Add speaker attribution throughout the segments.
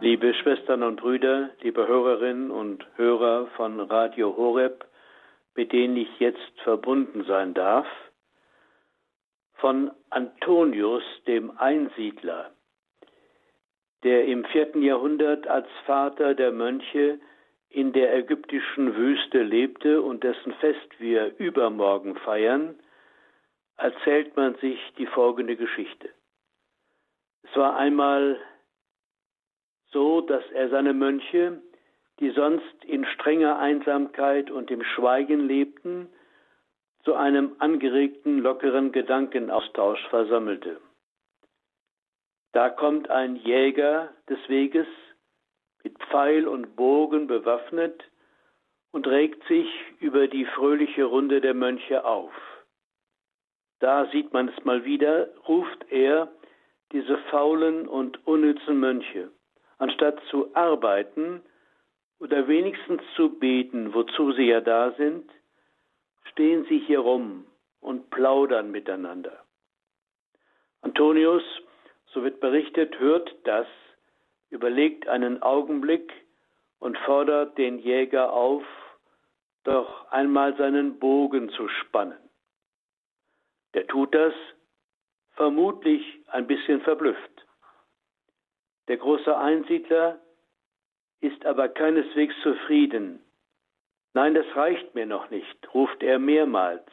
Speaker 1: Liebe Schwestern und Brüder, liebe Hörerinnen und Hörer von Radio Horeb, mit denen ich jetzt verbunden sein darf, von Antonius, dem Einsiedler, der im vierten Jahrhundert als Vater der Mönche in der ägyptischen Wüste lebte und dessen Fest wir übermorgen feiern, erzählt man sich die folgende Geschichte. Es war einmal so, dass er seine Mönche, die sonst in strenger Einsamkeit und im Schweigen lebten, zu einem angeregten, lockeren Gedankenaustausch versammelte. Da kommt ein Jäger des Weges, mit Pfeil und Bogen bewaffnet, und regt sich über die fröhliche Runde der Mönche auf. Da sieht man es mal wieder, ruft er diese faulen und unnützen Mönche anstatt zu arbeiten oder wenigstens zu beten, wozu sie ja da sind, stehen sie hier rum und plaudern miteinander. Antonius, so wird berichtet, hört das, überlegt einen Augenblick und fordert den Jäger auf, doch einmal seinen Bogen zu spannen. Der tut das, vermutlich ein bisschen verblüfft. Der große Einsiedler ist aber keineswegs zufrieden. Nein, das reicht mir noch nicht, ruft er mehrmals.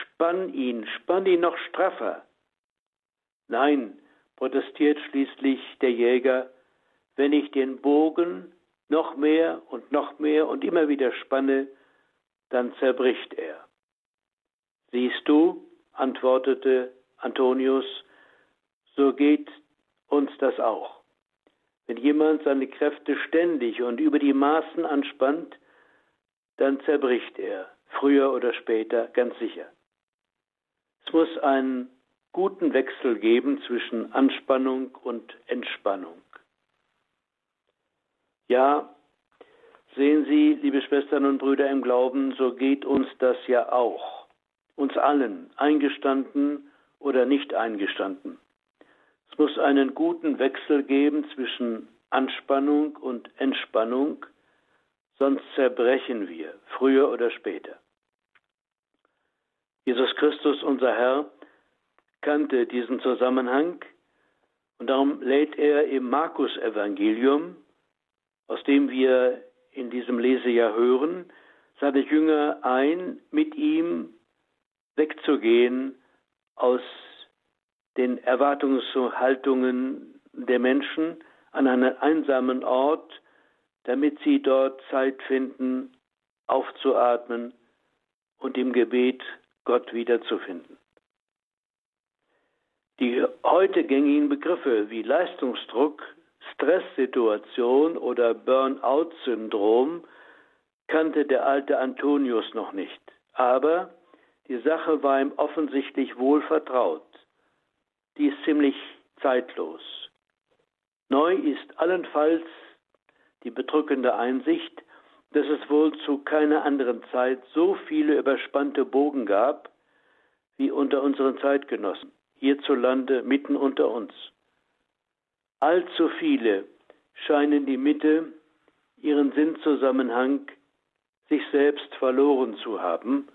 Speaker 1: Spann ihn, spann ihn noch straffer. Nein, protestiert schließlich der Jäger, wenn ich den Bogen noch mehr und noch mehr und immer wieder spanne, dann zerbricht er. Siehst du, antwortete Antonius, so geht uns das auch. Wenn jemand seine Kräfte ständig und über die Maßen anspannt, dann zerbricht er, früher oder später, ganz sicher. Es muss einen guten Wechsel geben zwischen Anspannung und Entspannung. Ja, sehen Sie, liebe Schwestern und Brüder im Glauben, so geht uns das ja auch. Uns allen, eingestanden oder nicht eingestanden. Es muss einen guten Wechsel geben zwischen Anspannung und Entspannung, sonst zerbrechen wir, früher oder später. Jesus Christus, unser Herr, kannte diesen Zusammenhang und darum lädt er im Markus-Evangelium, aus dem wir in diesem Lesejahr hören, seine Jünger ein, mit ihm wegzugehen aus den Erwartungshaltungen der Menschen an einen einsamen Ort, damit sie dort Zeit finden, aufzuatmen und im Gebet Gott wiederzufinden. Die heute gängigen Begriffe wie Leistungsdruck, Stresssituation oder Burnout-Syndrom kannte der alte Antonius noch nicht, aber die Sache war ihm offensichtlich wohl vertraut die ist ziemlich zeitlos. Neu ist allenfalls die bedrückende Einsicht, dass es wohl zu keiner anderen Zeit so viele überspannte Bogen gab wie unter unseren Zeitgenossen, hierzulande mitten unter uns. Allzu viele scheinen die Mitte, ihren Sinnzusammenhang, sich selbst verloren zu haben,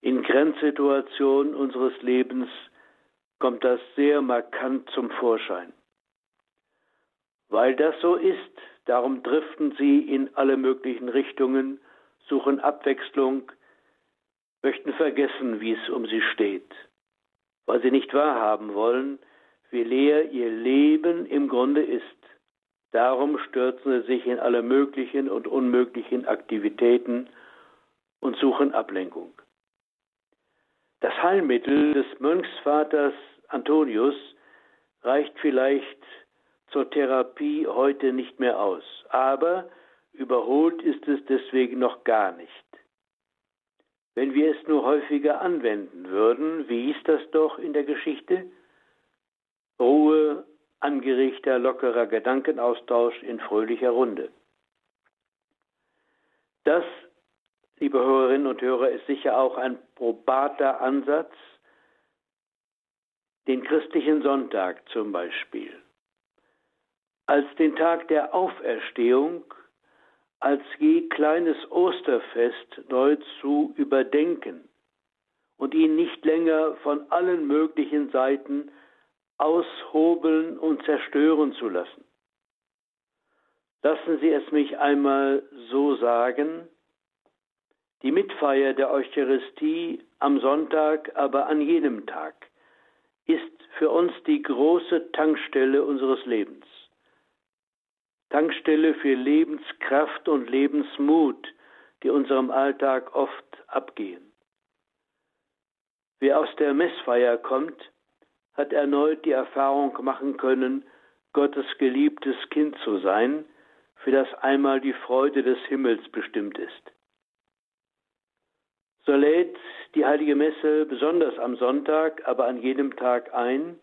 Speaker 1: in Grenzsituationen unseres Lebens kommt das sehr markant zum Vorschein. Weil das so ist, darum driften sie in alle möglichen Richtungen, suchen Abwechslung, möchten vergessen, wie es um sie steht, weil sie nicht wahrhaben wollen, wie leer ihr Leben im Grunde ist. Darum stürzen sie sich in alle möglichen und unmöglichen Aktivitäten und suchen Ablenkung. Das Heilmittel des Mönchsvaters Antonius reicht vielleicht zur Therapie heute nicht mehr aus, aber überholt ist es deswegen noch gar nicht. Wenn wir es nur häufiger anwenden würden, wie hieß das doch in der Geschichte? Ruhe, angeregter, lockerer Gedankenaustausch in fröhlicher Runde. Das, liebe Hörerinnen und Hörer, ist sicher auch ein probater Ansatz, den christlichen Sonntag zum Beispiel als den Tag der Auferstehung, als je kleines Osterfest neu zu überdenken und ihn nicht länger von allen möglichen Seiten aushobeln und zerstören zu lassen. Lassen Sie es mich einmal so sagen, die Mitfeier der Eucharistie am Sonntag, aber an jedem Tag, ist für uns die große Tankstelle unseres Lebens. Tankstelle für Lebenskraft und Lebensmut, die unserem Alltag oft abgehen. Wer aus der Messfeier kommt, hat erneut die Erfahrung machen können, Gottes geliebtes Kind zu sein, für das einmal die Freude des Himmels bestimmt ist. So lädt die heilige Messe besonders am Sonntag, aber an jedem Tag ein,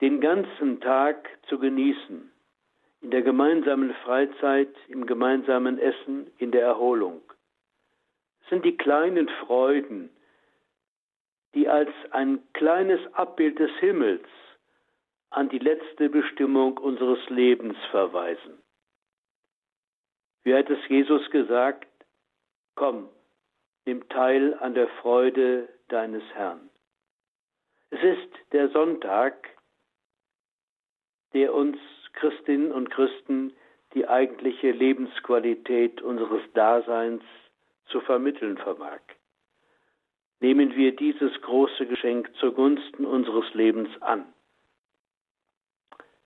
Speaker 1: den ganzen Tag zu genießen, in der gemeinsamen Freizeit, im gemeinsamen Essen, in der Erholung. Es sind die kleinen Freuden, die als ein kleines Abbild des Himmels an die letzte Bestimmung unseres Lebens verweisen. Wie hat es Jesus gesagt? Komm, nimm teil an der Freude deines Herrn. Es ist der Sonntag, der uns Christinnen und Christen die eigentliche Lebensqualität unseres Daseins zu vermitteln vermag. Nehmen wir dieses große Geschenk zugunsten unseres Lebens an.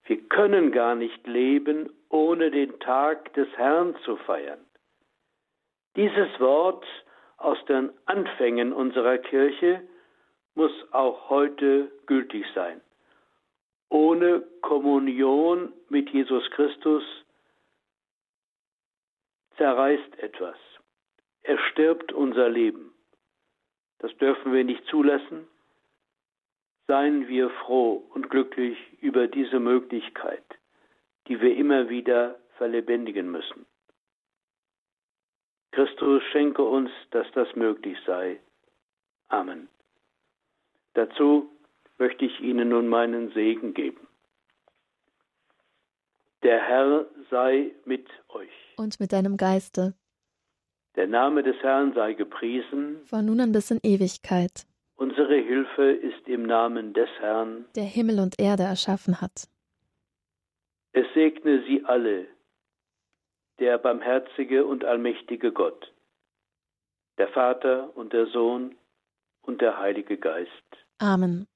Speaker 1: Wir können gar nicht leben, ohne den Tag des Herrn zu feiern. Dieses Wort aus den Anfängen unserer Kirche muss auch heute gültig sein. Ohne Kommunion mit Jesus Christus zerreißt etwas. Er stirbt unser Leben. Das dürfen wir nicht zulassen. Seien wir froh und glücklich über diese Möglichkeit, die wir immer wieder verlebendigen müssen. Christus schenke uns, dass das möglich sei. Amen. Dazu möchte ich Ihnen nun meinen Segen geben. Der Herr sei mit euch.
Speaker 2: Und mit deinem Geiste.
Speaker 1: Der Name des Herrn sei gepriesen.
Speaker 2: Von nun an bis in Ewigkeit.
Speaker 1: Unsere Hilfe ist im Namen des Herrn,
Speaker 2: der Himmel und Erde erschaffen hat.
Speaker 1: Es segne sie alle, der barmherzige und allmächtige Gott, der Vater und der Sohn und der Heilige Geist.
Speaker 2: Amen.